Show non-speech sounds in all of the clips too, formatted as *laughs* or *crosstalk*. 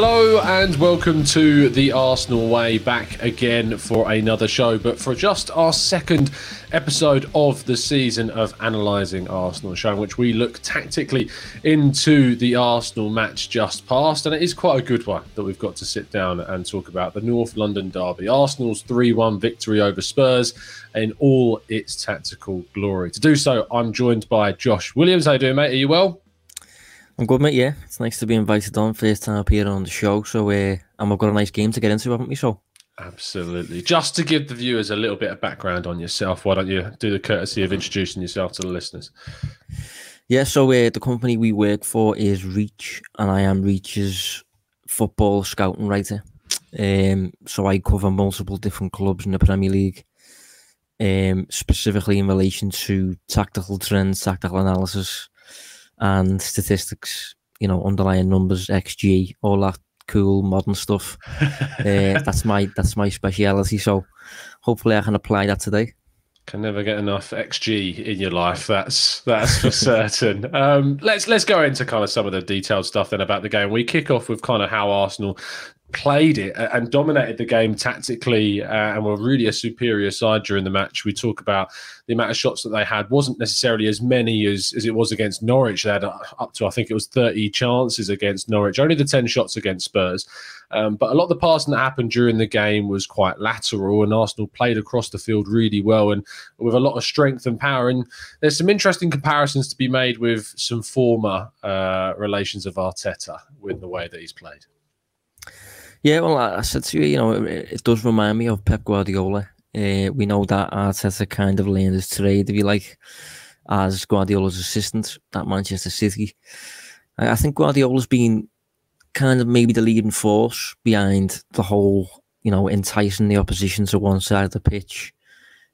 Hello and welcome to the Arsenal Way back again for another show, but for just our second episode of the season of analysing Arsenal, showing which we look tactically into the Arsenal match just past, and it is quite a good one that we've got to sit down and talk about the North London derby, Arsenal's 3-1 victory over Spurs in all its tactical glory. To do so, I'm joined by Josh Williams. How you doing, mate? Are you well? I'm good, mate. Yeah, it's nice to be invited on. First time appearing on the show, so uh, and we've got a nice game to get into, haven't we? So, absolutely. Just to give the viewers a little bit of background on yourself, why don't you do the courtesy of introducing yourself to the listeners? Yeah, so uh, the company we work for is Reach, and I am Reach's football scouting writer. Um, so I cover multiple different clubs in the Premier League, um, specifically in relation to tactical trends, tactical analysis and statistics, you know, underlying numbers, XG, all that cool modern stuff. uh, *laughs* that's my that's my speciality. So hopefully I can apply that today. Can never get enough XG in your life. That's that's for *laughs* certain. Um, let's let's go into kind of some of the detailed stuff then about the game. We kick off with kind of how Arsenal played it and dominated the game tactically uh, and were really a superior side during the match. We talk about the amount of shots that they had wasn't necessarily as many as, as it was against Norwich. They had up to, I think it was 30 chances against Norwich, only the 10 shots against Spurs. Um, but a lot of the passing that happened during the game was quite lateral, and Arsenal played across the field really well and with a lot of strength and power. And there's some interesting comparisons to be made with some former uh, relations of Arteta with the way that he's played. Yeah, well, I said to you, you know, it, it does remind me of Pep Guardiola. Uh, we know that Arteta kind of learned his trade, if you like, as Guardiola's assistant at Manchester City. I, I think Guardiola's been kind of maybe the leading force behind the whole, you know, enticing the opposition to one side of the pitch,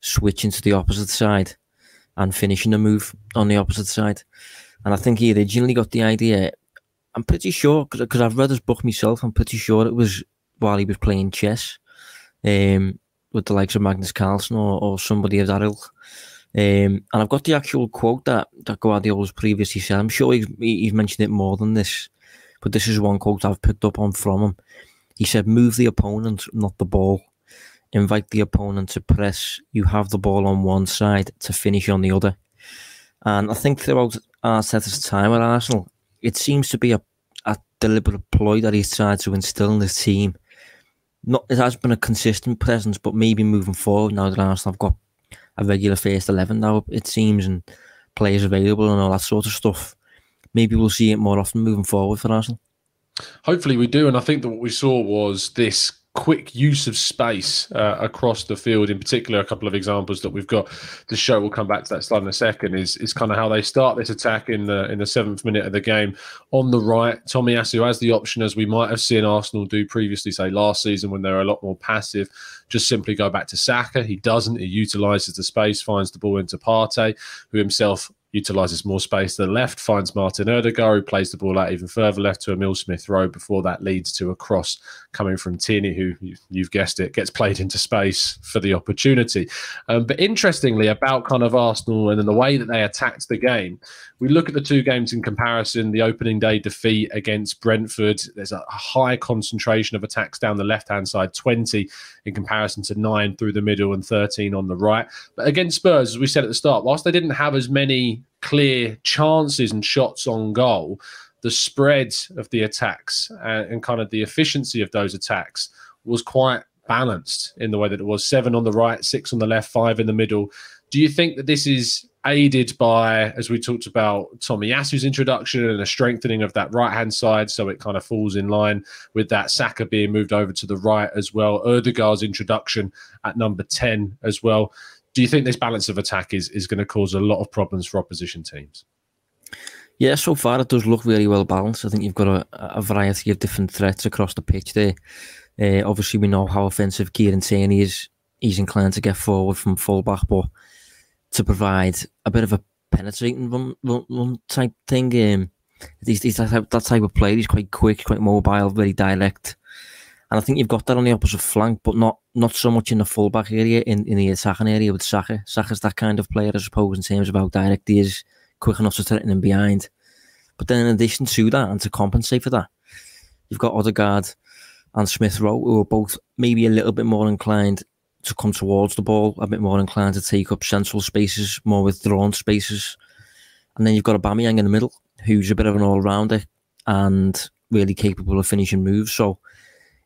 switching to the opposite side, and finishing the move on the opposite side. And I think he originally got the idea I'm pretty sure because I've read his book myself. I'm pretty sure it was while he was playing chess, um, with the likes of Magnus Carlsen or, or somebody of that ilk. Um, and I've got the actual quote that that Guardiola's previously said. I'm sure he's, he's mentioned it more than this, but this is one quote I've picked up on from him. He said, "Move the opponent, not the ball. Invite the opponent to press. You have the ball on one side to finish on the other." And I think throughout Arteta's time at Arsenal, it seems to be a, a deliberate ploy that he's tried to instill in the team. Not it has been a consistent presence, but maybe moving forward now that Arsenal have got a regular first eleven now, it seems, and players available and all that sort of stuff. Maybe we'll see it more often moving forward for Arsenal. Hopefully we do, and I think that what we saw was this quick use of space uh, across the field. In particular, a couple of examples that we've got. The show will come back to that slide in a second. Is is kind of how they start this attack in the in the seventh minute of the game on the right. Tomiyasu has the option, as we might have seen Arsenal do previously, say last season when they were a lot more passive. Just simply go back to Saka. He doesn't. He utilises the space, finds the ball into Partey, who himself utilises more space to the left, finds Martin Odegaard, who plays the ball out even further left to Emil Smith Rowe before that leads to a cross coming from Tierney, who you've guessed it, gets played into space for the opportunity. Um, but interestingly, about kind of Arsenal and the way that they attacked the game, we look at the two games in comparison. The opening day defeat against Brentford, there's a high concentration of attacks down the left hand side, 20 in comparison to nine through the middle and 13 on the right. But against Spurs, as we said at the start, whilst they didn't have as many clear chances and shots on goal, the spread of the attacks and, and kind of the efficiency of those attacks was quite balanced in the way that it was seven on the right, six on the left, five in the middle. Do you think that this is aided by, as we talked about, Tomiyasu's introduction and a strengthening of that right hand side, so it kind of falls in line with that Saka being moved over to the right as well. Odegaard's introduction at number 10 as well. Do you think this balance of attack is, is going to cause a lot of problems for opposition teams? Yeah, so far it does look really well balanced. I think you've got a, a variety of different threats across the pitch there. Uh, obviously, we know how offensive Kieran Tierney is. He's inclined to get forward from fullback, but to provide a bit of a penetrating run, run, run type thing. Um, he's, he's that, type, that type of player. He's quite quick, quite mobile, very direct. And I think you've got that on the opposite flank, but not not so much in the fullback area, in, in the attacking area with Saka. Saka's that kind of player, I suppose, in terms of how direct he is, quick enough to threaten him behind. But then in addition to that, and to compensate for that, you've got Odegaard and Smith Rowe, who are both maybe a little bit more inclined to come towards the ball, a bit more inclined to take up central spaces, more withdrawn spaces. And then you've got a Aubameyang in the middle, who's a bit of an all-rounder and really capable of finishing moves. So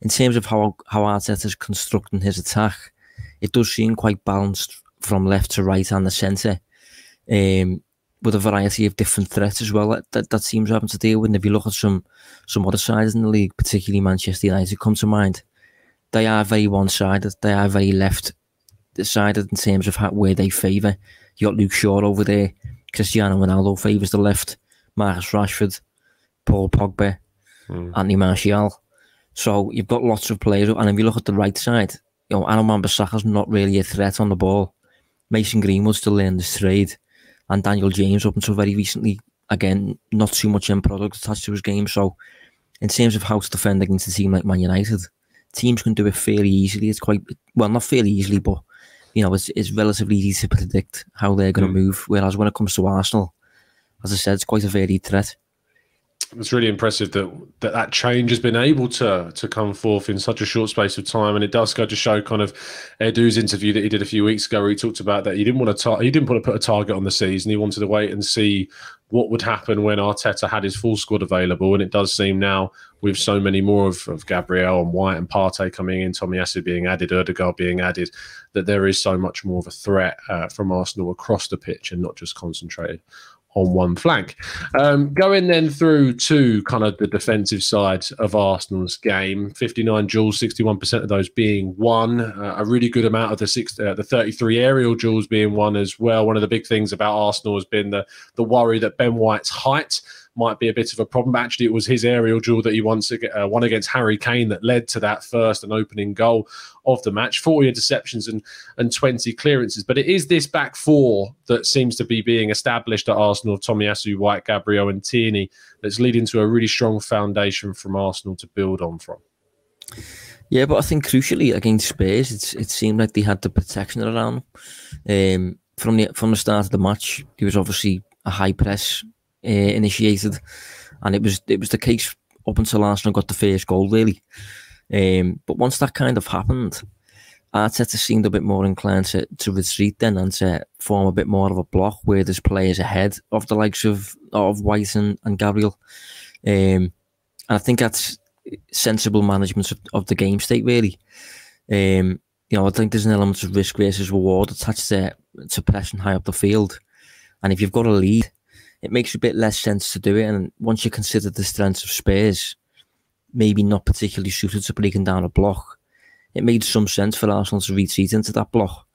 in terms of how how Arteta is constructing his attack, it does seem quite balanced from left to right and the centre, um, with a variety of different threats as well that, that, that seems having to deal with. And if you look at some some other sides in the league, particularly Manchester United, come to mind, they are very one-sided. They are very left-sided in terms of how, where they favour. You got Luke Shaw over there. Cristiano Ronaldo favours the left. Marcus Rashford, Paul Pogba, mm. Anthony Martial. So you've got lots of players. And if you look at the right side, you know, Aaron Wan-Bissaka's not really a threat on the ball. Mason Greenwood's still in the trade. And Daniel James, up until very recently, again, not too much end product attached to his game. So in terms of how to defend against a team like Man United, teams can do it fairly easily. It's quite, well, not fairly easily, but, you know, it's, it's relatively easy to predict how they're going to mm. move. Whereas when it comes to Arsenal, as I said, it's quite a varied threat it's really impressive that, that that change has been able to to come forth in such a short space of time, and it does go to show kind of Edu's interview that he did a few weeks ago, where he talked about that he didn't want to tar- he didn't want to put a target on the season. He wanted to wait and see what would happen when Arteta had his full squad available, and it does seem now with so many more of, of Gabriel and White and Partey coming in, Tommy Tomiyasu being added, Odegaard being added, that there is so much more of a threat uh, from Arsenal across the pitch and not just concentrated on one flank. Um, going then through to kind of the defensive side of Arsenal's game, 59 duels, 61% of those being won. Uh, a really good amount of the six, uh, the 33 aerial duels being won as well. One of the big things about Arsenal has been the the worry that Ben White's height might be a bit of a problem. Actually, it was his aerial duel that he once uh, won against Harry Kane that led to that first and opening goal of the match. 40 interceptions and, and 20 clearances. But it is this back four that seems to be being established at Arsenal Tomiyasu, White, Gabriel, and Tierney that's leading to a really strong foundation from Arsenal to build on from. Yeah, but I think crucially against Spurs, it's, it seemed like they had the protection around um, from the from the start of the match. There was obviously a high press uh, initiated, and it was it was the case up until Arsenal got the first goal, really. Um, but once that kind of happened, Arteta seemed a bit more inclined to, to retreat then and to form a bit more of a block where there's players ahead of the likes of of White and, and Gabriel. Um, and I think that's sensible management of, of the game state, really. Um, you know, I think there's an element of risk versus reward attached to, to pressing high up the field. And if you've got a lead, it makes a bit less sense to do it. And once you consider the strengths of Spurs, maybe not particularly suited to breaking down a block, it made some sense for Arsenal to retreat into that block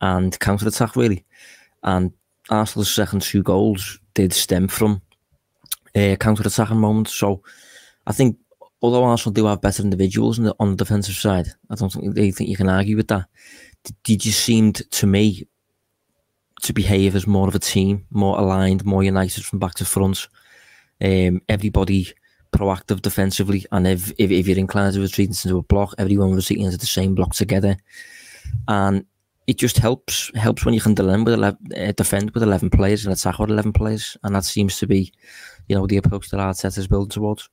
and counter attack really. And Arsenal's second two goals did stem from a uh, counter attacking moments. So I think although Arsenal do have better individuals on the, on the defensive side, I don't think think you can argue with that. They just seemed to me to behave as more of a team, more aligned, more united from back to front. Um, everybody proactive defensively, and if, if, if you're inclined to retreat into a block, everyone retreating into the same block together, and it just helps helps when you can defend with 11, uh, defend with eleven players and attack with eleven players, and that seems to be, you know, the approach that Arteta is building towards.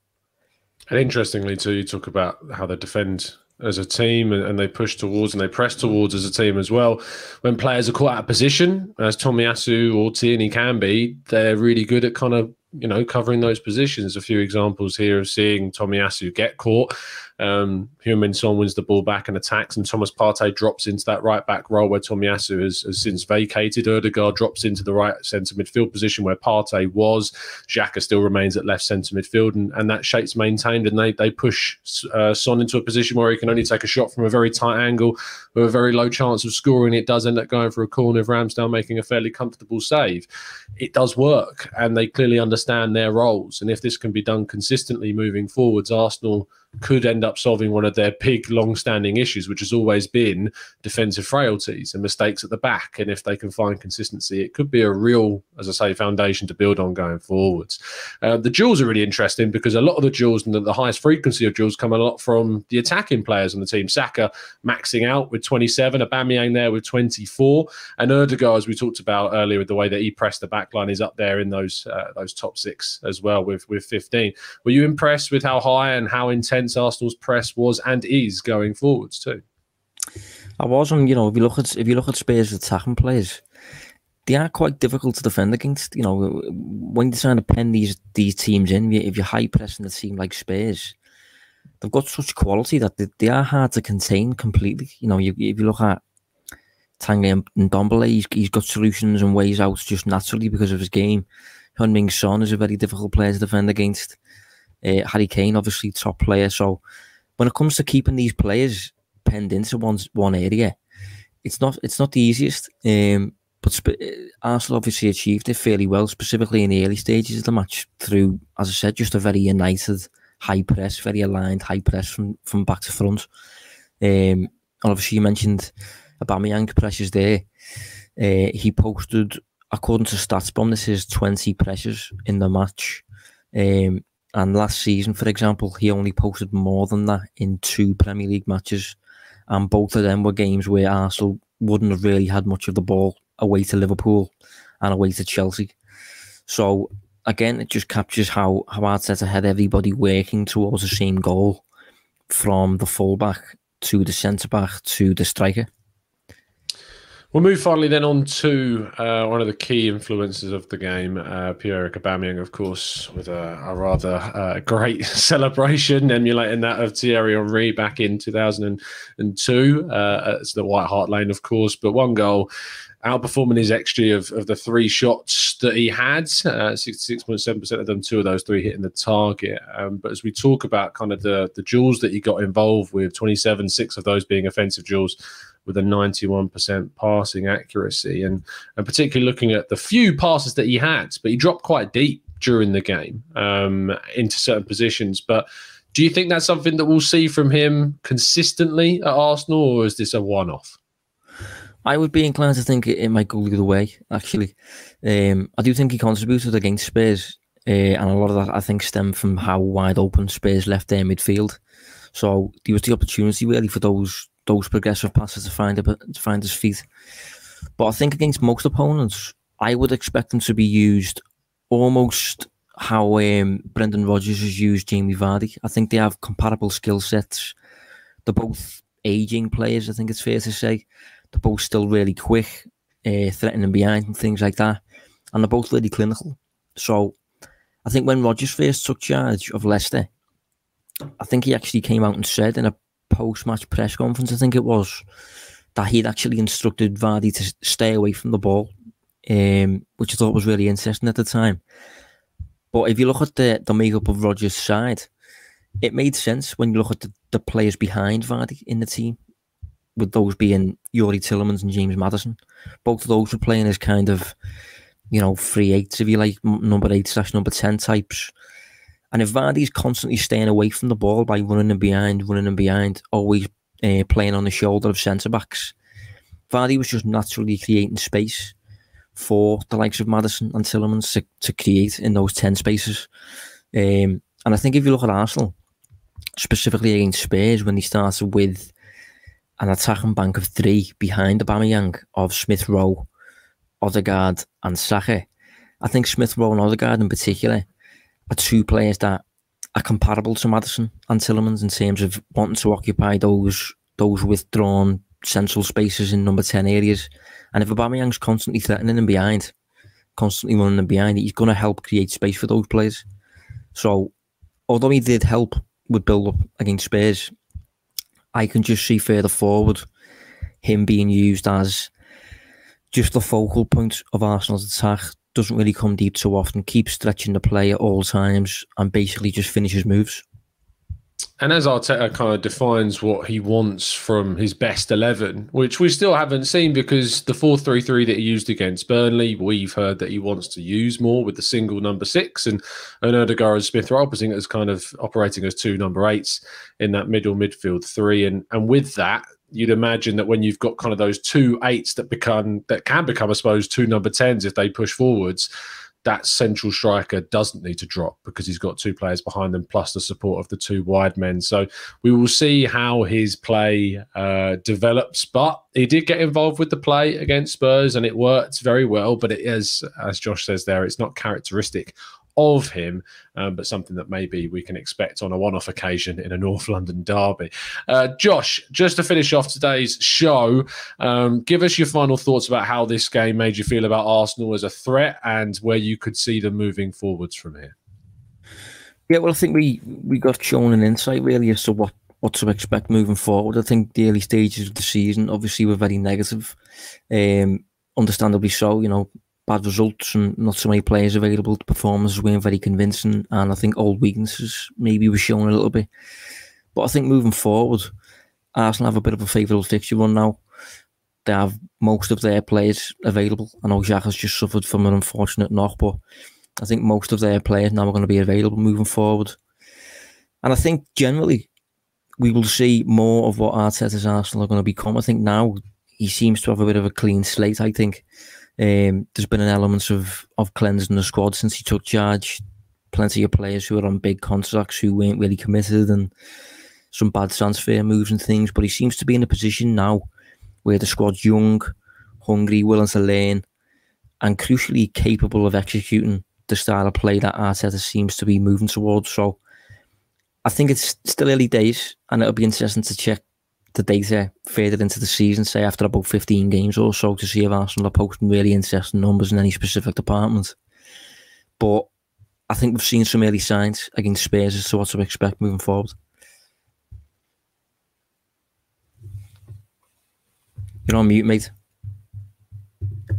And interestingly, too, you talk about how they defend as a team and, they push towards and they press towards as a team as well. When players are caught out of position, as Tomiyasu or Tierney can be, they're really good at kind of you know covering those positions. A few examples here of seeing Tomiyasu get caught um, Heung-min Son wins the ball back and attacks, and Thomas Partey drops into that right back role where Tomiyasu has, has since vacated. Odegaard drops into the right centre midfield position where Partey was. Xhaka still remains at left centre midfield, and, and that shape's maintained. And they they push uh, Son into a position where he can only take a shot from a very tight angle with a very low chance of scoring. It does end up going for a corner of Ramsdale making a fairly comfortable save. It does work, and they clearly understand their roles. And if this can be done consistently moving forwards, Arsenal could end up solving one of their big, long-standing issues, which has always been defensive frailties and mistakes at the back. And if they can find consistency, it could be a real, as I say, foundation to build on going forwards. Uh, the duels are really interesting because a lot of the duels and the, the highest frequency of duels come a lot from the attacking players on the team. Saka maxing out with 27, Aubameyang there with 24, and Ødegaard, as we talked about earlier, with the way that he pressed the back line, is up there in those uh, those top six as well with with 15. Were you impressed with how high and how intense Arsenal's press was and is going forwards too? I was, and you know, if you look at if you look at Spurs' attacking players, they are quite difficult to defend against. You know, when you're trying to pen these these teams in, if you're high pressing a team like Spurs, they've got such quality that they, they are hard to contain completely. You know, you, if you look at Tanguy and Ndombele, he's, he's got solutions and ways out just naturally because of his game. Heung-min Son is a very difficult player to defend against. Uh, Harry Kane, obviously, top player. So when it comes to keeping these players penned into one one area, it's not it's not the easiest. Um, but sp- Arsenal obviously achieved it fairly well, specifically in the early stages of the match through, as I said, just a very united high press, very aligned high press from from back to front. Um, and obviously, you mentioned Aubameyang pressures there. Uh, he posted, according to StatsBomb, this is 20 pressures in the match. Um, and last season, for example, he only posted more than that in two Premier League matches. And both of them were games where Arsenal wouldn't have really had much of the ball away to Liverpool and away to Chelsea. So again, it just captures how, how Arteta had everybody working towards the same goal from the fullback to the centre back to the striker. We'll move finally then on to uh, one of the key influences of the game, uh, Pierre-Emerick Aubameyang, of course, with a, a rather uh, great *laughs* celebration emulating that of Thierry Henry back in 2002. Uh, it's the White Hart Lane, of course, but one goal outperforming his XG of, of the three shots that he had, uh, 66.7% of them, two of those three hitting the target. Um, but as we talk about kind of the, the duels that he got involved with, 27, six of those being offensive duels, with a 91% passing accuracy. And, and particularly looking at the few passes that he had, but he dropped quite deep during the game um, into certain positions. But do you think that's something that we'll see from him consistently at Arsenal, or is this a one off? I would be inclined to think it, might go the other way, actually. Um, I do think he contributed against Spurs, uh, and a lot of that I think stemmed from how wide open Spurs left their midfield. So there was the opportunity really for those those progressive passes to find a, to find his feet. But I think against most opponents, I would expect them to be used almost how um, Brendan Rodgers has used Jamie Vardy. I think they have comparable skill sets. They're both aging players, I think it's fair to say. They're both still really quick, uh, threatening behind and things like that. And they're both really clinical. So I think when Rodgers first took charge of Leicester, I think he actually came out and said in a post match press conference, I think it was, that he'd actually instructed Vardy to stay away from the ball, um, which I thought was really interesting at the time. But if you look at the, the makeup of Rodgers' side, it made sense when you look at the, the players behind Vardy in the team, with those being Youri Tielemans and James Maddison. Both of those were playing as kind of, you know, free eights, if you like, number eight slash number 10 types. And if Vardy's constantly staying away from the ball by running and behind, running and behind, always uh, playing on the shoulder of centre backs, Vardy was just naturally creating space for the likes of Maddison and Tielemans to, to create in those 10 spaces. Um, and I think if you look at Arsenal, specifically against Spurs, when they started with an attacking bank of three behind Aubameyang of Smith Rowe, Odegaard, and Saka, I think Smith Rowe and Odegaard in particular are two players that are comparable to Maddison and Tielemans in terms of wanting to occupy those those withdrawn central spaces in number 10 areas. And if Aubameyang's constantly threatening them behind, constantly running them behind, he's going to help create space for those players. So, although he did help with build up against Spurs, I can just see further forward him being used as just the focal point of Arsenal's attack doesn't really come deep so often, keeps stretching the play at all times, and basically just finishes moves. and as Arteta kind of defines what he wants from his best 11, which we still haven't seen because the 4 3 3 that he used against Burnley, we've heard that he wants to use more with the single number six, and, and Odegaard and Smith Rowe opposite as kind of operating as two number eights in that middle midfield three. And, and with that, you'd imagine that when you've got kind of those two eights that become that can become, I suppose, two number tens if they push forwards, that central striker doesn't need to drop because he's got two players behind them plus the support of the two wide men. So we will see how his play uh, develops. But he did get involved with the play against Spurs and it worked very well. But it is, as Josh says there, it's not characteristic of him, um, but something that maybe we can expect on a one off occasion in a North London derby. Uh, Josh, just to finish off today's show, um, give us your final thoughts about how this game made you feel about Arsenal as a threat and where you could see them moving forwards from here. Yeah, well, I think we, we got shown an insight really as to what, what to expect moving forward. I think the early stages of the season obviously were very negative. Um, understandably so, you know, bad results and not so many players available. The performances weren't very convincing, and I think old weaknesses maybe were shown a little bit. But I think moving forward, Arsenal have a bit of a favourable fixture run now. They have most of their players available. I know Jack has just suffered from an unfortunate knock, but I think most of their players now are going to be available moving forward. And I think generally we will see more of what Arteta's Arsenal are going to become. I think now he seems to have a bit of a clean slate. I think um, there's been an element of of cleansing the squad since he took charge. Plenty of players who are on big contracts who weren't really committed and some bad transfer moves and things. But he seems to be in a position now where the squad's young, hungry, willing to learn, and crucially capable of executing the style of play that Arteta seems to be moving towards. So I think it's still early days, and it'll be interesting to check the data further into the season, say after about 15 games or so, to see if Arsenal are posting really interesting numbers in any specific department. But I think we've seen some early signs against Spurs as to what to expect moving forward. You're on mute, mate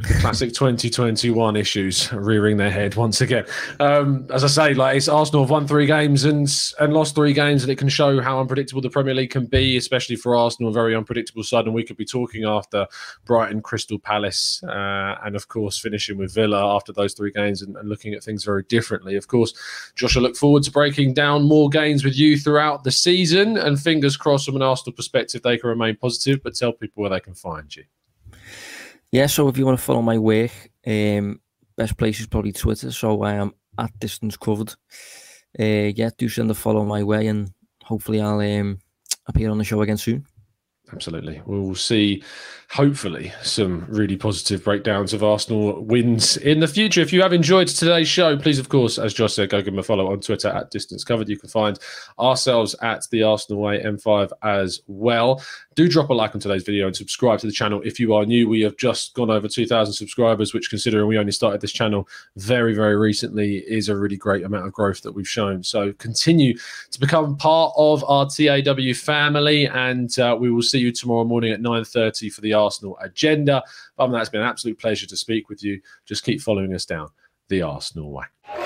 classic 2021 issues rearing their head once again. Um, as I say, like it's Arsenal have won three games and and lost three games, and it can show how unpredictable the Premier League can be, especially for Arsenal, a very unpredictable side. And we could be talking after Brighton, Crystal Palace, uh, and of course finishing with Villa after those three games and, and looking at things very differently. Of course, Josh, I look forward to breaking down more games with you throughout the season, and fingers crossed from an Arsenal perspective they can remain positive. But tell people where they can find you. Yeah, so if you want to follow my work, um, best place is probably Twitter. So I am at distance covered. Uh, yeah, do send a follow my way, and hopefully I'll um, appear on the show again soon. Absolutely. We'll see, hopefully, some really positive breakdowns of Arsenal wins in the future. If you have enjoyed today's show, please, of course, as Josh said, go give him a follow on Twitter at Distance Covered. You can find ourselves at the Arsenal Way M5 as well. Do drop a like on today's video and subscribe to the channel if you are new. We have just gone over 2,000 subscribers, which, considering we only started this channel very, very recently, is a really great amount of growth that we've shown. So continue to become part of our TAW family, and uh, we will see see you tomorrow morning at 9.30 for the Arsenal agenda. Other than that, it's been an absolute pleasure to speak with you. Just keep following us down the Arsenal way.